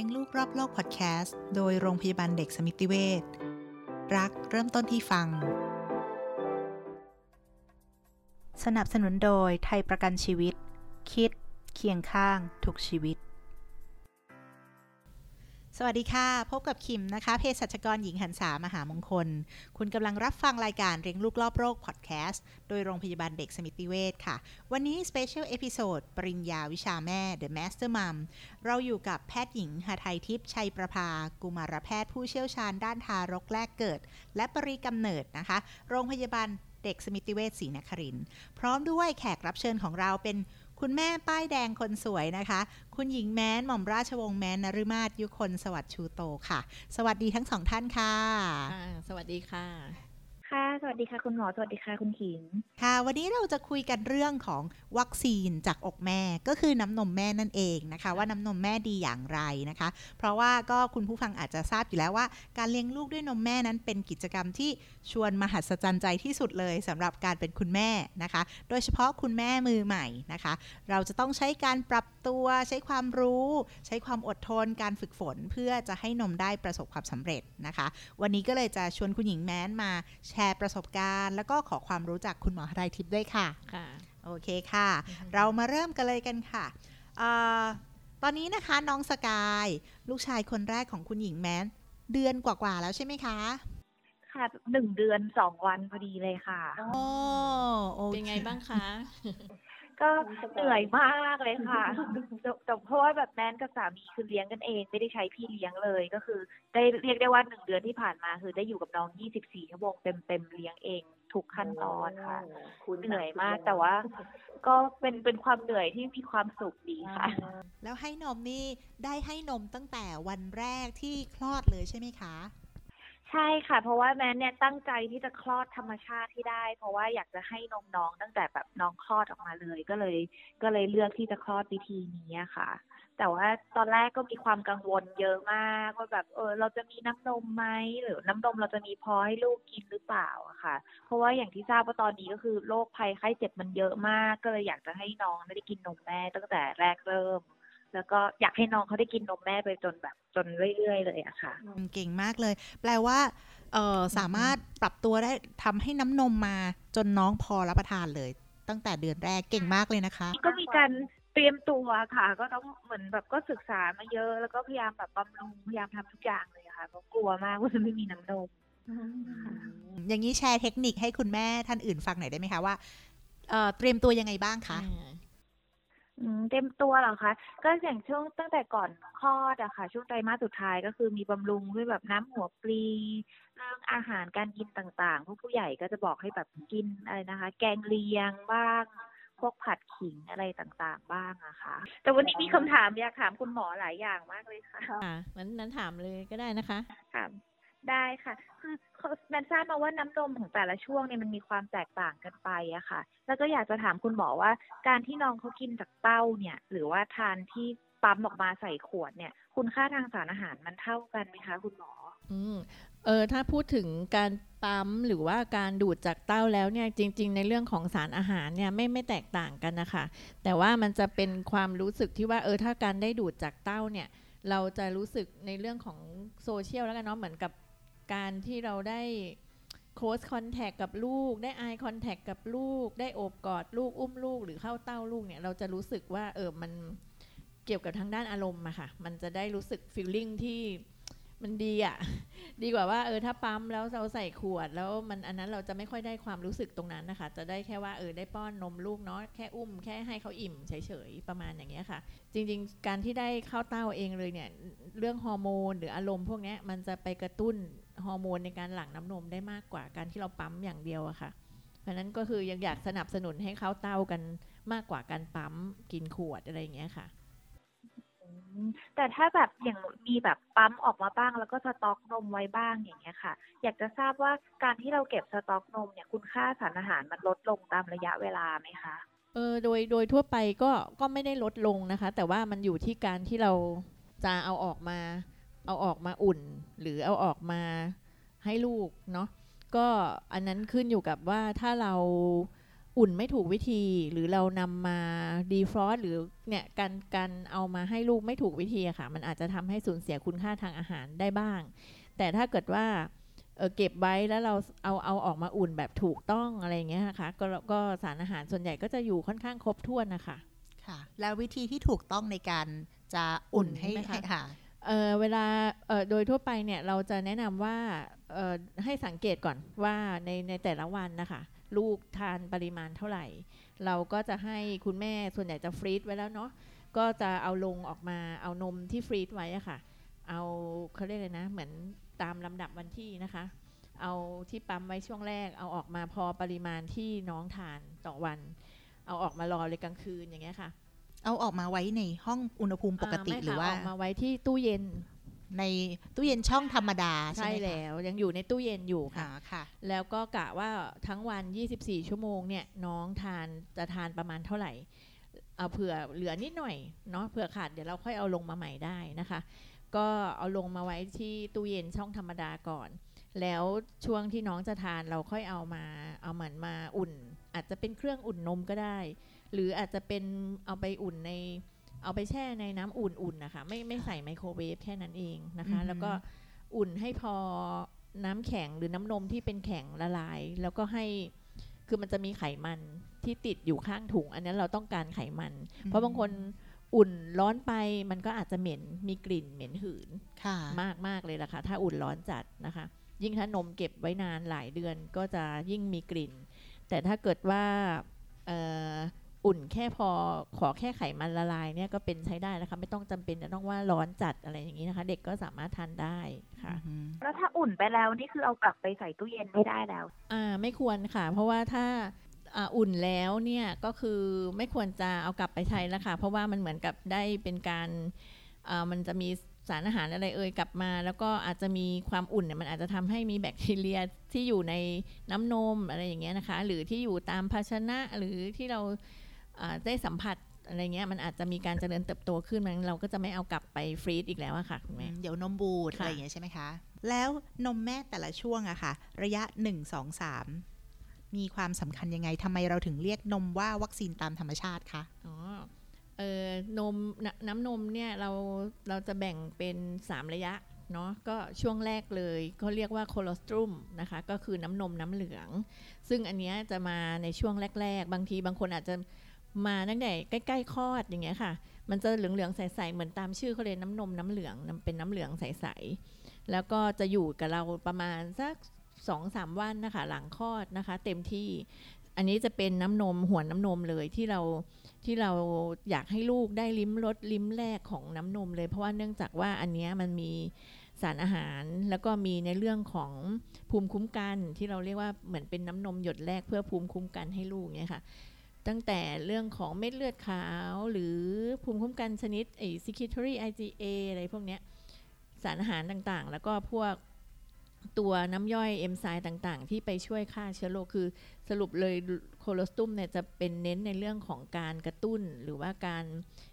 เลี้ยงลูกรอบโลกพอดแคสต์โดยโรงพยาบาลเด็กสมิติเวชรักเริ่มต้นที่ฟัง สนับสนุนโดยไทยประกันชีวิต คิดเคียงข้างทุกชีวิต สวัสดีค่ะ พบกับคิมนะคะเภสัชกรหญิงหันษามหามงคล คุณกำลังรับฟังรายการเลี้ยงลูกรอบโลกพอดแคสต์ โดยโรงพยาบาลเด็กสมิติเวชค่ะ วันนี้ special episode ปริญญาวิชาแม่ The Master Mom เราอยู่กับแพทย์หญิงหาไทยทิพย์ชัยประภา กุมารแพทย์ผู้เชี่ยวชาญด้านทารกแรกเกิด และปริกำเนิดนะคะ โรงพยาบาลเด็กสมิติเวชศรีนครินทร์พร้อมด้วยแขกรับเชิญของเราเป็น คุณแม่ป้ายแดงคนสวยนะคะ คุณหญิงแม้น หม่อมราชวงศ์แม้นนฤมาศยุคนสวัสดิ์ชูโตค่ะ สวัสดีทั้งสองท่านค่ะค่ะสวัสดีค่ะ ค่ะ สวัสดีค่ะคุณหมอ สวัสดีค่ะคุณขิง ค่ะ วันนี้เราจะคุยกันเรื่องของวัคซีนจากอกแม่ ก็คือน้ำนมแม่นั่นเองนะคะ ว่าน้ำนมแม่ดีอย่างไรนะคะ เพราะว่าก็คุณผู้ฟังอาจจะทราบอยู่แล้วว่า การเลี้ยงลูกด้วยนมแม่นั้นเป็นกิจกรรมที่ชวนมหัศจรรย์ใจที่สุดเลยสำหรับการเป็นคุณแม่นะคะ โดยเฉพาะคุณแม่มือใหม่นะคะ เราจะต้องใช้การปรับตัวใช้ความรู้ ใช้ความอดทนการฝึกฝนเพื่อจะให้นมได้ประสบความสำเร็จนะคะ วันนี้ก็เลยจะชวนคุณหญิงแม้นมาแชร์ประสบการณ์ แล้วก็ขอความรู้จากคุณหมอหทัยทิพย์ด้วยค่ะค่ะ โอเคค่ะ เรามาเริ่มกันเลยกันค่ะเออตอนนี้นะคะน้องสกาย ลูกชายคนแรกของคุณหญิงแม้น เดือนกว่าๆแล้วใช่ไหมคะ ค่ะหนึ่งเดือนสองวันพอดีเลยค่ะ โอ้โอเคเป็นไงบ้างคะ ก็เหนื่อยมากเลยค่ะแต่แต่เพราะว่าแบบแมนกับสามีคือเลี้ยงกันเอง ไม่ได้ใช้พี่เลี้ยงเลยก็คือ ได้เรียกได้ว่าหนึ่งเดือนที่ผ่านมา คือได้อยู่กับน้อง 24 ชั่วโมงเต็มเต็มๆเลี้ยงเองทุกขั้นตอนค่ะเหนื่อยมากแต่ว่า ก็เป็นเป็นความเหนื่อยที่มีความสุขดีค่ะ แล้วให้นมนี่ได้ให้นมตั้งแต่วันแรกที่คลอดเลยใช่ไหมคะ ใช่ค่ะ เพราะว่าแมนเนี่ยตั้งใจที่จะคลอดธรรมชาติที่ได้ เพราะว่าอยากจะให้นมน้องตั้งแต่แบบน้องคลอดออกมาเลย ก็เลย ก็เลยเลือกที่จะคลอดวิธีนี้ค่ะ แต่ว่าตอนแรกก็มีความกังวลเยอะมากว่าแบบเออเราจะมีน้ำนมไหมหรือน้ำนมเราจะมีพอให้ลูกกินหรือเปล่าอะค่ะ เพราะว่าอย่างที่ทราบว่าตอนนี้ก็คือโรคภัยไข้เจ็บมันเยอะมาก ก็เลยอยากจะให้น้องได้กินนมแม่ตั้งแต่แรกเริ่ม แล้วก็อยากให้น้องเขาได้กินนมแม่ไปจนแบบจนเรื่อยๆเลยอะค่ะอืมเก่งมากเลย แปลว่าเออสามารถปรับตัวได้ทำให้น้ำนมมาจนน้องพอรับประทานเลย ตั้งแต่เดือนแรกเก่งมากเลยนะคะ ก็มีการเตรียมตัวค่ะ ก็ต้องเหมือนแบบก็ศึกษามาเยอะ แล้วก็พยายามแบบบำรุงพยายามทำทุกอย่างเลยค่ะเพราะกลัวมากว่าจะไม่มีน้ำนมอย่างนี้แชร์เทคนิคให้คุณแม่ท่านอื่นฟังหน่อยได้ไหมคะว่าเอ่อเตรียมตัวยังไงบ้างคะ อืมเต็มตัวเหรอคะ ก็อย่างช่วงตั้งแต่ก่อนคลอดอะค่ะ ช่วงไตรมาสสุดท้ายก็คือมีบำรุงด้วยแบบน้ำหัวปลี เรื่องอาหารการกินต่างๆ พวกผู้ใหญ่ก็จะบอกให้แบบกินอะไรนะคะ แกงเลียงบ้าง พวกผัดขิงอะไรต่างๆ บ้างอะค่ะ แต่วันนี้มีคำถามอยากถามคุณหมอหลายอย่างมากเลยค่ะค่ะนั้นนั้นถามเลยก็ได้นะคะค่ะ ได้ค่ะ คือแมนทราบมาว่าน้ำนมของแต่ละช่วงเนี่ยมันมีความแตกต่างกันไปอะค่ะ แล้วก็อยากจะถามคุณหมอว่า การที่น้องเขากินจากเต้าเนี่ย หรือว่าทานที่ปั๊มออกมาใส่ขวดเนี่ย คุณค่าทางสารอาหารมันเท่ากันไหมคะคุณหมอ อืมเออถ้าพูดถึงการปั๊มหรือว่าการดูดจากเต้าแล้วเนี่ยจริง ๆ ในเรื่องของสารอาหารเนี่ยไม่ไม่แตกต่างกันนะคะ แต่ว่ามันจะเป็นความรู้สึกที่ว่าเออถ้าการได้ดูดจากเต้าเนี่ย เราจะรู้สึกในเรื่องของโซเชียลแล้วกันเนาะเหมือนกับ การที่เราได้ close contact กับลูก ได้ eye contact กับลูก ได้โอบกอดลูกอุ้มลูก หรือเข้าเต้าลูกเนี่ยเราจะรู้สึกว่าเออมันเกี่ยวกับทางด้านอารมณ์อะค่ะ มันจะได้รู้สึก feeling ที่ มันดีอะดีกว่าว่าเออถ้าปั๊มแล้วเราใส่ขวด แล้วมันอันนั้นเราจะไม่ค่อยได้ความรู้สึกตรงนั้นนะคะ จะได้แค่ว่าเออได้ป้อนนมลูกเนาะแค่อุ้มแค่ให้เขาอิ่มเฉยๆประมาณอย่างเงี้ยค่ะ จริงๆ การที่ได้เข้าเต้าเองเลยเนี่ยเรื่องฮอร์โมนหรืออารมณ์พวกนี้มันจะไปกระตุ้นฮอร์โมนในการหลั่งน้ำนมได้มากกว่าการที่เราปั๊มอย่างเดียวอะค่ะ เพราะนั้นก็คือยังอยากสนับสนุนให้เข้าเต้ากันมากกว่าการปั๊มกินขวดอะไรอย่างเงี้ยค่ะ แต่ถ้าแบบอย่างมีแบบปั๊มออกมาบ้าง แล้วก็สต็อกนมไว้บ้างอย่างเงี้ยค่ะ อยากจะทราบว่าการที่เราเก็บสต็อกนมเนี่ยคุณค่าสารอาหารมันลดลงตามระยะเวลาไหมคะเออโดยโดยทั่วไปก็ก็ไม่ได้ลดลงนะคะ แต่ว่ามันอยู่ที่การที่เราจะเอาออกมา เอาออกมาอุ่น หรือเอาออกมาให้ลูกเนาะก็อันนั้นขึ้นอยู่กับว่าถ้าเรา อุ่นไม่ถูกวิธีหรือเรานำมาดีฟรอสหรือเนี่ยการการเอามาให้ลูกไม่ถูกวิธีอะค่ะ มันอาจจะทำให้สูญเสียคุณค่าทางอาหารได้บ้าง แต่ถ้าเกิดว่าเออเก็บไว้แล้วเราเอาเอาออกมาอุ่นแบบถูกต้องอะไรอย่างเงี้ยนะคะก็ก็สารอาหารส่วนใหญ่ก็จะอยู่ค่อนข้างครบถ้วนนะคะค่ะ แล้ววิธีที่ถูกต้องในการจะอุ่นให้อุ่นใช่ไหมคะให้ค่ะเออเวลาเออโดยทั่วไปเนี่ยเราจะแนะนำว่าเออให้สังเกตก่อนว่าในในแต่ละวันนะคะ ลูกทานปริมาณเท่าไหร่ เราก็จะให้คุณแม่ส่วนใหญ่จะฟรีซไว้แล้วเนาะก็จะเอาลงออกมาเอานมที่ฟรีซไว้อะค่ะ เอาเขาเรียกเลยนะ เหมือนตามลำดับวันที่นะคะ เอาที่ปั๊มไว้ช่วงแรก เอาออกมาพอปริมาณที่น้องทานต่อวัน เอาออกมารอเลยกลางคืนอย่างเงี้ยค่ะ เอาออกมาไว้ในห้องอุณหภูมิปกติาไม่ค่ะหรือว่าออกมาไว้ที่ตู้เย็น ในตู้เย็นช่องธรรมดาใช่ใช่ไหมคะแล้วยังอยู่ในตู้เย็นอยู่อ่าค่ะ ค่ะ แล้วก็กะว่าทั้งวัน 24 ชั่วโมงเนี่ยน้องทานจะทานประมาณเท่าไหร่เอาเผื่อเหลือนิดหน่อยเนาะเผื่อขาดเดี๋ยวเราค่อยเอาลงมาใหม่ได้นะคะ ก็เอาลงมาไว้ที่ตู้เย็นช่องธรรมดาก่อน แล้วช่วงที่น้องจะทานเราค่อยเอามาเอาเหมือนมาอุ่น อาจจะเป็นเครื่องอุ่นนมก็ได้ หรืออาจจะเป็นเอาไปอุ่นใน เอาไปแช่ในน้ำอุ่นๆนะคะไม่ไม่ใส่ไมโครเวฟแค่นั้นเองนะคะอือฮึแล้วก็อุ่นให้พอน้ำแข็งหรือน้ำนมที่เป็นแข็งละลาย แล้วก็ให้คือมันจะมีไขมันที่ติดอยู่ข้างถุง อันนั้นเราต้องการไขมัน เพราะบางคนอุ่นร้อนไปมันก็อาจจะเหม็นมีกลิ่นเหม็นหืนค่ะมากมากเลยล่ะค่ะ ถ้าอุ่นร้อนจัดนะคะ ยิ่งถ้านมเก็บไว้นานหลายเดือนก็จะยิ่งมีกลิ่น แต่ถ้าเกิดว่าเอ่ออุ่นแค่พอขอแค่ไขมันละลายเนี่ยก็เป็นใช้ได้นะคะ ไม่ต้องจำเป็นจะต้องว่าร้อนจัดอะไรอย่างนี้นะคะ เด็กก็สามารถทานได้ค่ะอือฮึแล้วถ้าอุ่นไปแล้วนี่คือเอากลับไปใส่ตู้เย็นไม่ได้แล้ว อ่าไม่ควรค่ะ เพราะว่าถ้าอ่าอุ่นแล้วเนี่ยก็คือไม่ควรจะเอากลับไปใช้แล้วค่ะ เพราะว่ามันเหมือนกับได้เป็นการอ่ามันจะมีสารอาหารอะไรเอ่ยกลับมา แล้วก็อาจจะมีความอุ่นเนี่ยมันอาจจะทำให้มีแบคทีเรียที่อยู่ในน้ำนมอะไรอย่างเงี้ยนะคะ หรือที่อยู่ตามภาชนะหรือที่เราอ่า ได้สัมผัสอะไรเงี้ยมันอาจจะมีการเจริญเติบโตขึ้นมันเราก็จะไม่เอากลับไปฟรีซอีกแล้วอะค่ะคุณแม่เดี๋ยวนมบูดค่ะอะไรอย่างเงี้ยใช่ไหมคะ แล้วนมแม่แต่ละช่วงอะค่ะ ระยะหนึ่งสองสามมีความสำคัญยังไงทำไมเราถึงเรียกนมว่าวัคซีนตามธรรมชาติคะอ๋อเออนมนน้ำนมเนี่ยเราเราจะแบ่งเป็น 3 ระยะเนาะก็ช่วงแรกเลยเขาเรียกว่าโคโลสตรุมนะคะ ก็คือน้ำนมน้ำเหลือง ซึ่งอันเนี้ยจะมาในช่วงแรก ๆ บางทีบางคนอาจจะ มาตั้งแต่ใกล้ๆคลอดอย่างเงี้ยค่ะ มันจะเหลืองๆใสๆเหมือนตามชื่อเขาเลยน้ำนมน้ำเหลืองเป็นน้ำเหลืองใสๆแล้วก็จะอยู่กับเราประมาณสักสองสามวันนะคะ หลังคลอดนะคะ เต็มที่ อันนี้จะเป็นน้ำนมหัวน้ำนมเลยที่เราที่เราอยากให้ลูกได้ลิ้มรสลิ้มแรกของน้ำนมเลย เพราะว่าเนื่องจากว่าอันเนี้ยมันมีสารอาหารแล้วก็มีในเรื่องของภูมิคุ้มกันที่เราเรียกว่าเหมือนเป็นน้ำนมหยดแรกเพื่อภูมิคุ้มกันให้ลูกเนี่ยค่ะ ตั้งแต่เรื่องของเม็ดเลือดขาว หรือภูมิคุ้มกันชนิดไอ้ secretory IgA อะไรพวกเนี้ยสารอาหารต่างๆ แล้วก็พวกตัวน้ำย่อยเอนไซม์ต่างๆ ที่ไปช่วยฆ่าเชื้อโรคคือสรุปเลยโคโลสตุมเนี่ยจะเป็นเน้นในเรื่องของการกระตุ้นหรือว่าการ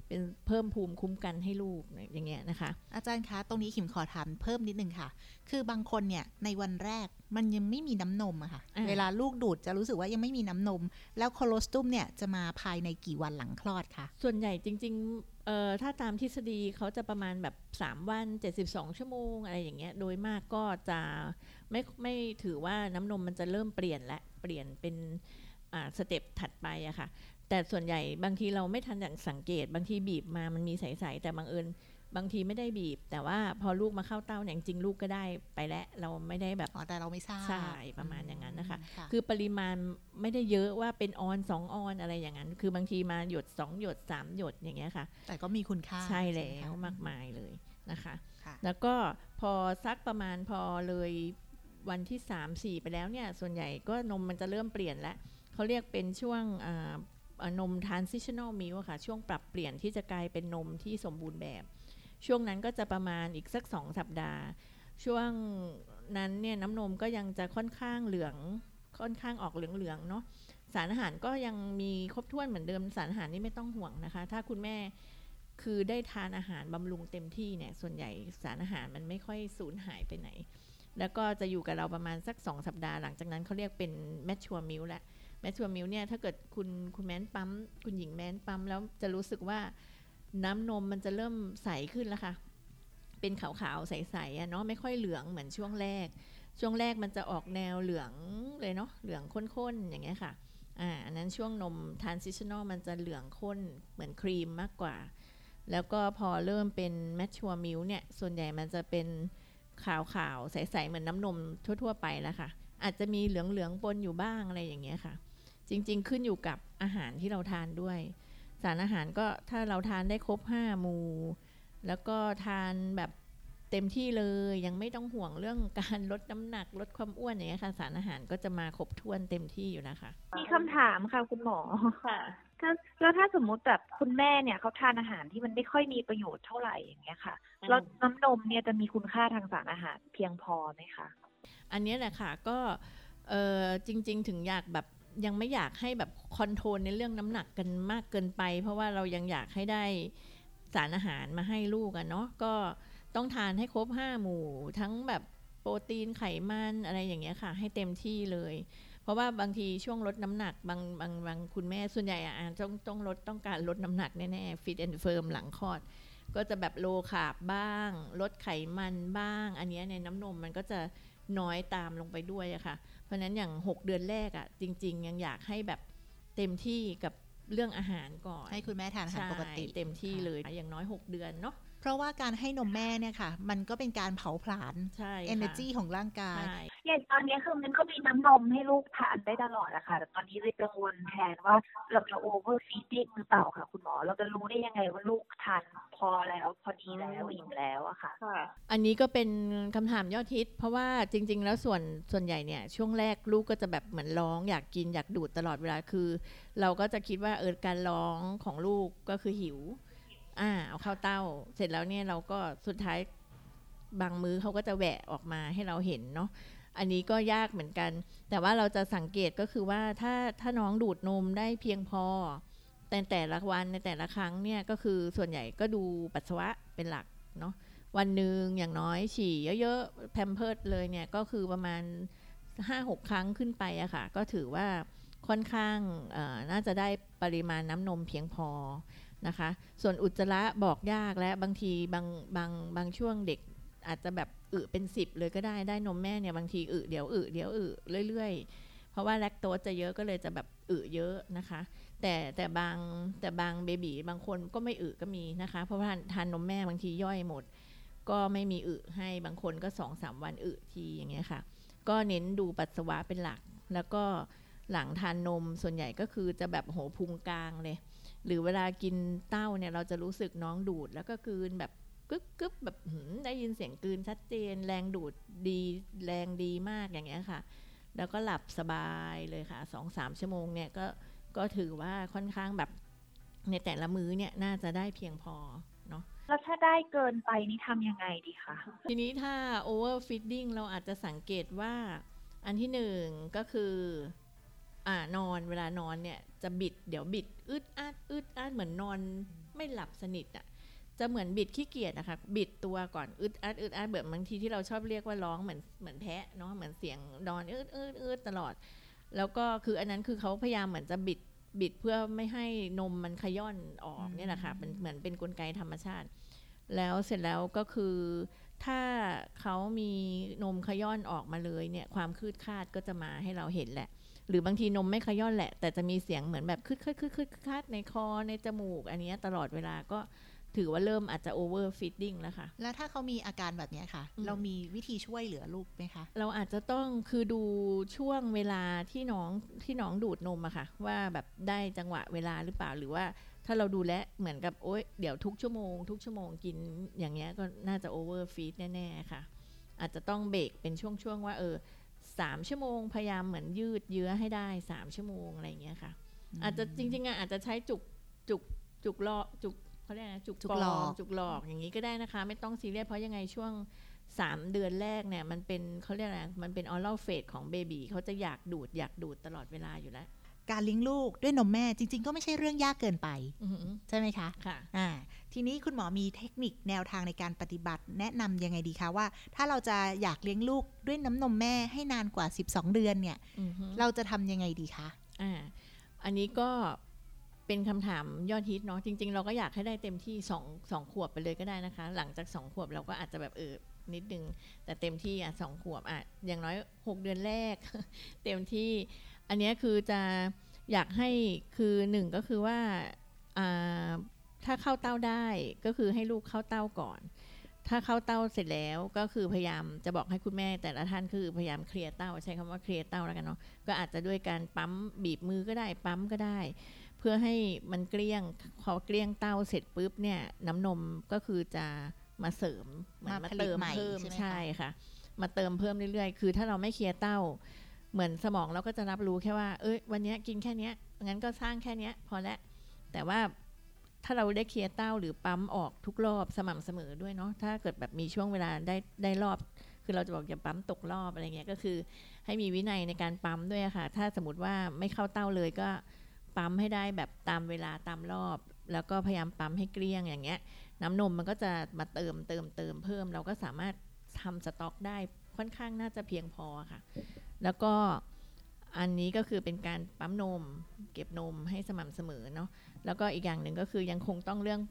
เป็นเพิ่มภูมิคุ้มกันให้ลูกอย่างเงี้ยนะคะ อาจารย์คะ ตรงนี้ขิมขอถามเพิ่มนิดนึงค่ะ คือบางคนเนี่ยในวันแรกมันยังไม่มีน้ำนมอะค่ะอ่าเวลาลูกดูดจะรู้สึกว่ายังไม่มีน้ำนม แล้วโคโลสตุมเนี่ยจะมาภายในกี่วันหลังคลอดคะส่วนใหญ่จริงๆเอ่อถ้าตามทฤษฎีเขาจะประมาณแบบ 3 วัน 72 ชั่วโมงอะไรอย่างเงี้ยโดยมากก็จะไม่ไม่ถือว่าน้ำนมมันจะเริ่มเปลี่ยนและเปลี่ยนเป็นอ่าสเต็ปถัดไปอะค่ะ แต่ส่วนใหญ่บางทีเราไม่ทันอย่างสังเกต บางทีบีบมามันมีใสๆแต่บางเอิญบางทีไม่ได้บีบ แต่ว่าพอลูกมาเข้าเต้าเนี่ยจริงๆลูกก็ได้ไปแล้วเราไม่ได้แบบอ๋อแต่เราไม่ทราบใช่ประมาณอย่างนั้นนะคะค่ะคือปริมาณไม่ได้เยอะว่าเป็นออนสองออนอะไรอย่างนั้น คือบางทีมาหยดสองหยดสามหยดอย่างเงี้ยค่ะ แต่ก็มีคุณค่าใช่แล้ไหวคะมากมายเลยนะคะค่ะแล้วก็พอสักประมาณพอเลยวันที่3 4ไปแล้วเนี่ยส่วนใหญ่ก็นมมันจะเริ่มเปลี่ยนแล้วเขาเรียกเป็นช่วงอ่าอ่า นม transitional milk ค่ะ ช่วงปรับเปลี่ยนที่จะกลายเป็นนมที่สมบูรณ์แบบ ช่วงนั้นก็จะประมาณอีกสัก 2 สัปดาห์ ช่วงนั้นเนี่ยน้ำนมก็ยังจะค่อนข้างเหลืองค่อนข้างออกเหลืองๆเนาะสารอาหารก็ยังมีครบถ้วนเหมือนเดิมสารอาหารนี่ไม่ต้องห่วงนะคะ ถ้าคุณแม่คือได้ทานอาหารบำรุงเต็มที่เนี่ยส่วนใหญ่สารอาหารมันไม่ค่อยสูญหายไปไหน แล้วก็จะอยู่กับเราประมาณสัก 2 สัปดาห์หลังจากนั้นเขาเรียกเป็น mature milk แล้ว แมชชัวมิลเนี่ยถ้าเกิดคุณคุณแมนปั๊ม คุณหญิงแมนปั๊ม แล้วจะรู้สึกว่าน้ำนมมันจะเริ่มใสขึ้นแล้วค่ะ เป็นขาวๆ ใสๆอะเนาะไม่ค่อยเหลืองเหมือนช่วงแรก ช่วงแรกมันจะออกแนวเหลืองเลยเนาะเหลืองข้นๆ อย่างเงี้ยค่ะอ่าอันนั้นช่วงนม transitional มันจะเหลืองข้นเหมือนครีมมากกว่า แล้วก็พอเริ่มเป็น mature milk เนี่ย ส่วนใหญ่มันจะเป็นขาวๆ ใสๆ เหมือนน้ำนมทั่ว ๆ ไปแล้วค่ะ อาจจะมีเหลืองๆปนอยู่บ้างอะไรอย่างเงี้ยค่ะ จริง ๆ ขึ้นอยู่กับอาหารที่เราทานด้วย สารอาหารก็ถ้าเราทานได้ครบห้าหมู่ แล้วก็ทานแบบเต็มที่เลยยังไม่ต้องห่วงเรื่องการลดน้ำหนักลดความอ้วนอย่างเงี้ยค่ะ สารอาหารก็จะมาครบถ้วนเต็มที่อยู่นะคะ มีคำถามค่ะคุณหมอค่ะถ้าแล้วถ้าสมมุติแบบคุณแม่เนี่ยเขาทานอาหารที่มันไม่ค่อยมีประโยชน์เท่าไหร่อย่างเงี้ยค่ะอืมแล้วน้ำนมเนี่ยจะมีคุณค่าทางสารอาหารเพียงพอไหมคะอันเนี้ยแหละค่ะก็เออจริง ๆ ถึงอยากแบบ ยังไม่อยากให้แบบคอนโทรลในเรื่องน้ำหนักกันมากเกินไป เพราะว่าเรายังอยากให้ได้สารอาหารมาให้ลูกอะเนาะก็ต้องทานให้ครบห้าหมู่ ทั้งแบบโปรตีนไขมันอะไรอย่างเงี้ยค่ะ ให้เต็มที่เลย เพราะว่าบางทีช่วงลดน้ำหนักบางบางบางคุณแม่ส่วนใหญ่อะต้องต้องลดต้องการลดน้ำหนักแน่ๆ fit and firm หลังคลอดก็จะแบบ low carb บ้าง ลดไขมันบ้าง อันนี้ในน้ำนมมันก็จะน้อยตามลงไปด้วยอะค่ะ เพราะฉะนั้นอย่าง 6 เดือนแรกอะจริง ๆ ยังอยากให้แบบเต็มที่กับเรื่องอาหารก่อน ให้คุณแม่ทานอาหารใช่ปกติเต็มที่เลยอย่างน้อย 6 เดือนเนาะเพ ราะว่าการให้นมแม่เนี่ยค่ะ มันก็เป็นการเผาผลาญใช่ค่ะ energy ของร่างกายใช่อย่างตอนนี้คือมันก็มีน้ำนมให้ลูกทานได้ตลอดอะค่ะ แต่ตอนนี้เลยกังวลแทนว่าเราจะ overfeeding หรือเปล่าค่ะ คุณหมอ เราจะรู้ได้ยังไงว่าลูกทานพอแล้วพอดีแล้วอิ่มแล้วอะค่ะ อันนี้ก็เป็นคำถามยอดฮิต เพราะว่าจริง ๆ แล้วส่วนส่วนใหญ่เนี่ย ช่วงแรกลูกก็จะแบบเหมือนร้อง อยากกินอยากดูดตลอดเวลาคือ เราก็จะคิดว่าเออการร้องของลูกก็คือหิว อ่าเอาเข้าเต้า เสร็จแล้วเนี่ยเราก็สุดท้ายบางมื้อเขาก็จะแหวะออกมาให้เราเห็นเนาะอันนี้ก็ยากเหมือนกัน แต่ว่าเราจะสังเกตก็คือว่าถ้าถ้าน้องดูดนมได้เพียงพอ แต่แต่ละวันในแต่ละครั้งเนี่ยก็คือส่วนใหญ่ก็ดูปัสสาวะเป็นหลักเนาะวันหนึ่งอย่างน้อยฉี่เยอะๆแพมเพิร์ดเลยเนี่ยก็คือประมาณ 5-6 ครั้งขึ้นไปอะค่ะ ก็ถือว่าค่อนข้างน่าจะได้ปริมาณน้ำนมเพียงพอ นะคะ ส่วนอุจจาระบอกยากและบางทีบางบางบางช่วงเด็กอาจจะแบบอึเป็นสิบเลยก็ได้ได้นมแม่เนี่ยบางทีอึเดี๋ยวอึเดี๋ยวอึเรื่อย ๆ เพราะว่าแลคโตสจะเยอะก็เลยจะแบบอึเยอะนะคะ แต่แต่บางแต่บางเบบีบางคนก็ไม่อึก็มีนะคะ เพราะว่าทานนนมแม่บางทีย่อยหมด ก็ไม่มีอึให้บางคนก็สองสามวันอึทีอย่างเงี้ยค่ะ ก็เน้นดูปัสสาวะเป็นหลัก แล้วก็หลังทานนมส่วนใหญ่ก็คือจะแบบโหพุงกลางเลย หรือเวลากินเต้าเนี่ยเราจะรู้สึกน้องดูดแล้วก็กลืนแบบกึบกึบแบบหืมได้ยินเสียงกลืนชัดเจน แรงดูดดีแรงดีมากอย่างเงี้ยค่ะ แล้วก็หลับสบายเลยค่ะสองสามชั่วโมงเนี่ยก็ก็ถือว่าค่อนข้างแบบในแต่ละมื้อเนี่ยน่าจะได้เพียงพอเนาะแล้วถ้าได้เกินไปนี่ทำยังไงดีคะทีนี้ถ้า overfeeding เราอาจจะสังเกตว่าอันที่หนึ่งก็คือ อ่านอนเวลานอนเนี่ยจะบิดเดี๋ยวบิดอึดอัดอึดอัดเหมือนนอนไม่หลับสนิทอะ่ะจะเหมือนบิดขี้เกียจนะคะบิดตัวก่อนอึดอัดอึดอัดแบบบางทีที่เราชอบเรียกว่าร้องเหมือนเหมือนแพะเนาะเหมือนเสียงนอนอึดอึดอึดตลอด แล้วก็คืออันนั้นคือเขาพยายามเหมือนจะบิดบิดเพื่อไม่ให้นมมันขย่อนออกเนี่ยแหละค่ะเป็นเหมือนเป็นกลไกธรรมชาติ แล้วเสร็จแล้วก็คือถ้าเขามีนมขย้อนออกมาเลยเนี่ยความคืดคาดก็จะมาให้เราเห็นแหละ หรือบางทีนมไม่ขย้อนแหละ แต่จะมีเสียงเหมือนแบบคืดคืดคืดคืดคาดในคอในจมูก อันนี้ตลอดเวลาก็ถือว่าเริ่มอาจจะ over feeding แล้วค่ะ แล้วถ้าเขามีอาการแบบนี้ค่ะ เรามีวิธีช่วยเหลือลูกไหมคะ เราอาจจะต้องคือดูช่วงเวลาที่น้องที่น้องดูดนมอะค่ะ ว่าแบบได้จังหวะเวลาหรือเปล่าหรือว่าถ้าเราดูแลเหมือนกับโอ๊ยเดี๋ยวทุกชั่วโมง ทุกชั่วโมงกินอย่างเงี้ยก็น่าจะ overfeed แน่ ๆ ค่ะ อาจจะต้องเบรกเป็นช่วงๆว่าเออ สามชั่วโมง พยายามเหมือนยืดเยื้อให้ได้สามชั่วโมงอะไรอย่างเงี้ยค่ะ อาจจะจริงๆอะอาจจะใช้จุกจุกจุกลอจุกเขาเรียกอะไรนะจุกจุกปลหลออกมจุกหลอกอย่างนี้ก็ได้นะคะ ไม่ต้องซีเรียสเพราะยังไงช่วงสามเดือนแรกเนี่ยมันเป็นเขาเรียกอะไรมันเป็นออ a l เฟสของเบบีเขาจะอยากดูดอยากดูดตลอดเวลาอยู่แล้ว การเลี้ยงลูกด้วยนมแม่จริง ๆ ก็ไม่ใช่เรื่องยากเกินไปอือหือใช่ไหมคะค่ะอ่าทีนี้คุณหมอมีเทคนิคแนวทางในการปฏิบัติ แนะนำยังไงดีคะว่า ถ้าเราจะอยากเลี้ยงลูกด้วยน้ำนมแม่ให้นานกว่า 12 เดือนเนี่ยอือหือเราจะทำยังไงดีคะอ่าอันนี้ก็เป็นคำถามยอดฮิตเนาะจริง ๆ เราก็อยากให้ได้เต็มที่สองสองขวบไปเลยก็ได้นะคะ หลังจากสองขวบเราก็อาจจะแบบเออนิดนึงแต่เต็มที่อะสองขวบอะอย่างน้อยหกเดือนแรก เต็มที่ อันเนี้ยคือจะอยากให้คือหนึ่งก็คือว่าอ่าถ้าเข้าเต้าได้ก็คือให้ลูกเข้าเต้าก่อน ถ้าเข้าเต้าเสร็จแล้วก็คือพยายามจะบอกให้คุณแม่ แต่ละท่านคือพยายามเคลียร์เต้า ใช้คำว่าเคลียร์เต้าแล้วกันเนาะก็อาจจะด้วยการปั๊มบีบมือก็ได้ปั๊มก็ได้ เพื่อให้มันเกลี้ยงพอเกลี้ยงเต้าเสร็จปุ๊บเนี่ยน้ำนมก็คือจะมาเสริมเหมือนมามาผลิตเติมใหม่เพิ่มใช่ไหมคะใช่ค่ะ มาเติมเพิ่มเรื่อยๆ คือถ้าเราไม่เคลียร์เต้า เหมือนสมองเราก็จะรับรู้แค่ว่า เอ้ยวันนี้กินแค่นี้งั้นก็สร้างแค่นี้พอแล้วแต่ว่าถ้าเราได้เคลียร์เต้าหรือปั๊มออกทุกรอบสม่ำเสมอด้วยเนาะถ้าเกิดแบบมีช่วงเวลาได้ได้รอบ คือเราจะบอกอย่าปั๊มตกรอบอะไรเงี้ยก็คือ ให้มีวินัยในการปั๊มด้วยค่ะ ถ้าสมมติว่าไม่เข้าเต้าเลยก็ปั๊มให้ได้แบบตามเวลาตามรอบ แล้วก็พยายามปั๊มให้เกลี้ยงอย่างเงี้ย น้ำนมมันก็จะมาเติมเติมเติมเพิ่ม เราก็สามารถทำสต็อกได้ค่อนข้างน่าจะเพียงพอค่ะ แล้วก็อันนี้ก็คือเป็นการปั๊มนม เก็บนมให้สม่ำเสมอเนาะแล้วก็อีกอย่างหนึ่งก็คือยังคงต้องเรื่อง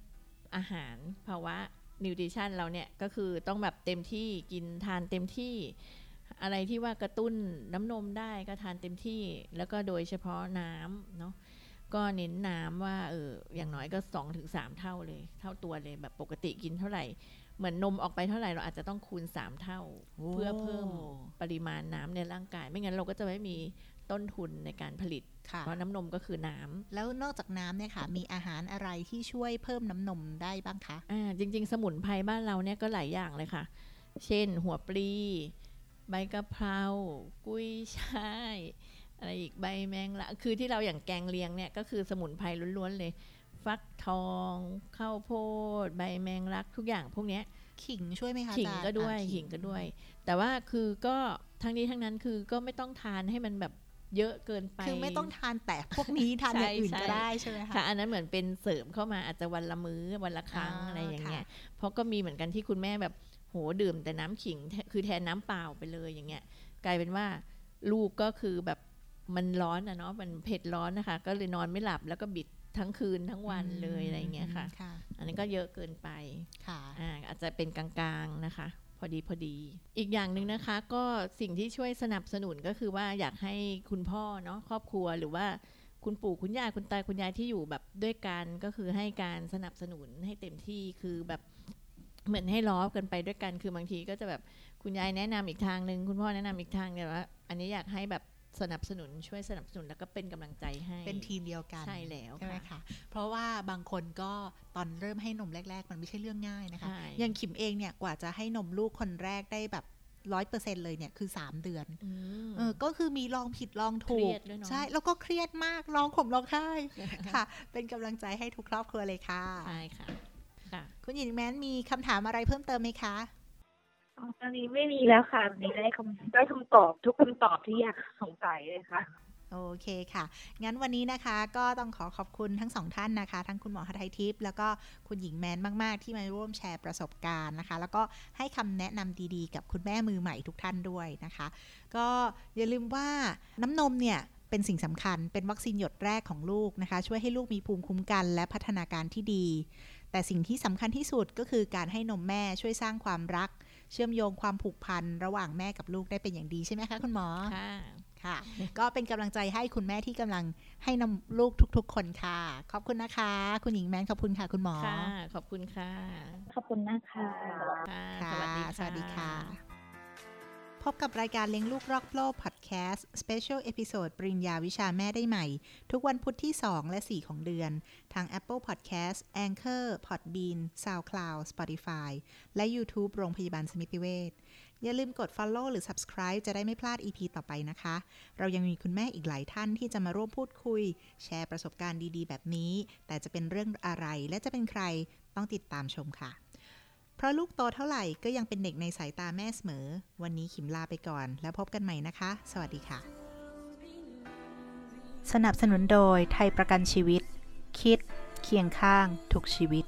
อาหารภาวะนิวทริชันเราเนี่ยก็คือต้องแบบเต็มที่กินทานเต็มที่ อะไรที่ว่ากระตุ้นน้ำนมได้ก็ทานเต็มที่ แล้วก็โดยเฉพาะน้ำเนาะก็เน้นน้ำว่าเอออย่างน้อยก็2อถึงสเท่าเลย เท่าตัวเลยแบบปกติกินเท่าไหร่ เหมือนนมออกไปเท่าไหร่เราอาจจะต้องคูณ 3 เท่า เพื่อเพิ่มปริมาณน้ำในร่างกาย ไม่งั้นเราก็จะไม่มีต้นทุนในการผลิตค่ะเพราะน้ำนมก็คือน้ำ แล้วนอกจากน้ำเนี่ยค่ะ มีอาหารอะไรที่ช่วยเพิ่มน้ำนมได้บ้างคะอ่าจริง ๆ สมุนไพรบ้านเราเนี่ยก็หลายอย่างเลยค่ะ เช่น หัวปลี ใบกะเพรา กุ้ยช่าย อะไรอีกใบแมงละ คือที่เราอย่างแกงเลียงเนี่ยก็คือสมุนไพรล้วนๆเลย ฟักทองข้าวโพด ใบแมงลักทุกอย่างพวกเนี้ยขิงช่วยไหมคะขิงอาจารย์ก็ด้วยอ่าขิงก็ด้วย แต่ว่าคือก็ทั้งนี้ทั้งนั้นคือก็ไม่ต้องทานให้มันแบบเยอะเกินไป คือไม่ต้องทานแต่พวกนี้ทานอย่างอื่นใช่ก็ได้ใช่ไหมคะค่ะอันนั้นเหมือนเป็นเสริมเข้ามาอาจจะวันละมื้อวันละครั้งอ่าอะไรอย่างเงี้ยค่ะเพราะก็มีเหมือนกันที่คุณแม่แบบโหดื่มแต่น้ำขิงแทคือแทนน้ำเปล่าไปเลยอย่างเงี้ย กลายเป็นว่าลูกก็คือแบบมันร้อนอะเนาะมันเผ็ดร้อนนะคะ ก็เลยนอนไม่หลับแล้วก็บิด ทั้งคืนทั้งวันเลยอะไรอย่างเงี้ยค่ะค่ะ อันนี้นก็เยอะเกินไปค่ะอ่าอาจจะเป็นกลางๆนะคะ พอดีพอดี อีกอย่างหนึ่งนะคะ ก็สิ่งที่ช่วยสนับสนุนก็คือว่าอยากให้คุณพ่อเนาะครอบครัวหรือว่าคุณปู่คุณย่าคุณตาคุณยายที่อยู่แบบด้วยกันก็คือให้การสนับสนุนให้เต็มที่คือแบบเหมือนให้ล้อกันไปด้วยกันคือบางทีก็จะแบบคุณยายแนะนำอีกทางหนึ่งคุณพ่อแนะนำอีกทางเนี่ยว่าอันนี้อยากให้แบบ สนับสนุนช่วยสนับสนุนแล้วก็เป็นกำลังใจให้เป็นทีมเดียวกันใช่แล้วใช่ไหมค่ะคะเพราะว่าบางคนก็ตอนเริ่มให้นมแรก ๆ มันไม่ใช่เรื่องง่ายนะคะใช่อย่างขิมเองเนี่ยกว่าจะให้นมลูกคนแรกได้แบบร้อยเปอร์เซ็นเลยเนี่ยคือสามเดือนอืมเออก็คือมีลองผิดลองถูเครีกยดด้วยเนอะใช่ แล้วก็เครียดมากร้องข่มร้องไห้ค่ะ เป็นกำลังใจให้ทุกครอบครัวเลยค่ะใช่ค่ะค่ะคุณหญิงแม้นมีคำถามอะไรเพิ่มเติมไหมคะ อ๋อตอนนี้ไม่มีแล้วค่ะวันนี้ได้คำได้คำตอบทุกคำตอบที่อยากสงสัยเลยค่ะ โอเคค่ะ งั้นวันนี้นะคะก็ต้องขอขอบคุณทั้งสองท่านนะคะ ทั้งคุณหมอหทัยทิพย์แล้วก็คุณหญิงแมนมาก ๆ ที่มาร่วมแชร์ประสบการณ์นะคะ แล้วก็ให้คำแนะนำดีๆ กับคุณแม่มือใหม่ทุกท่านด้วยนะคะ ก็อย่าลืมว่าน้ำนมเนี่ยเป็นสิ่งสำคัญเป็นวัคซีนหยดแรกของลูกนะคะ ช่วยให้ลูกมีภูมิคุ้มกันและพัฒนาการที่ดี แต่สิ่งที่สำคัญที่สุดก็คือการให้นมแม่ช่วยสร้างความรัก เชื่อมโยงความผูกพันระหว่างแม่กับลูกได้เป็นอย่างดีใช่ไหมคะคุณหมอค่ะค่ะ ก็เป็นกำลังใจให้คุณแม่ที่กำลังให้นมลูกทุก ๆ คนค่ะ ขอบคุณนะคะ คุณหญิงแมนขอบคุณค่ะคุณหมอค่ะขอบคุณค่ะ ขอบคุณนะคะค่ะค่ะสวัสดีค่ะสวัสดีค่ะ พบกับรายการเลี้ยงลูกรอบโลกพอดแคสต์ special episode ปริญญาวิชาแม่ได้ใหม่ ทุกวันพุธที่ 2 และ 4 ของเดือน ทาง Apple Podcast Anchor Podbean SoundCloud Spotify และ YouTube โรงพยาบาลสมิติเวชอย่าลืมกด Follow หรือ Subscribe จะได้ไม่พลาด EP ต่อไปนะคะ เรายังมีคุณแม่อีกหลายท่านที่จะมาร่วมพูดคุย แชร์ประสบการณ์ดีๆ แบบนี้ แต่จะเป็นเรื่องอะไรและจะเป็นใครต้องติดตามชมค่ะ เพราะลูกโตเท่าไหร่ก็ยังเป็นเด็กในสายตาแม่เสมอ วันนี้ขิมลาไปก่อน แล้วพบกันใหม่นะคะ สวัสดีค่ะ สนับสนุนโดยไทยประกันชีวิต คิด เคียงข้างทุกชีวิต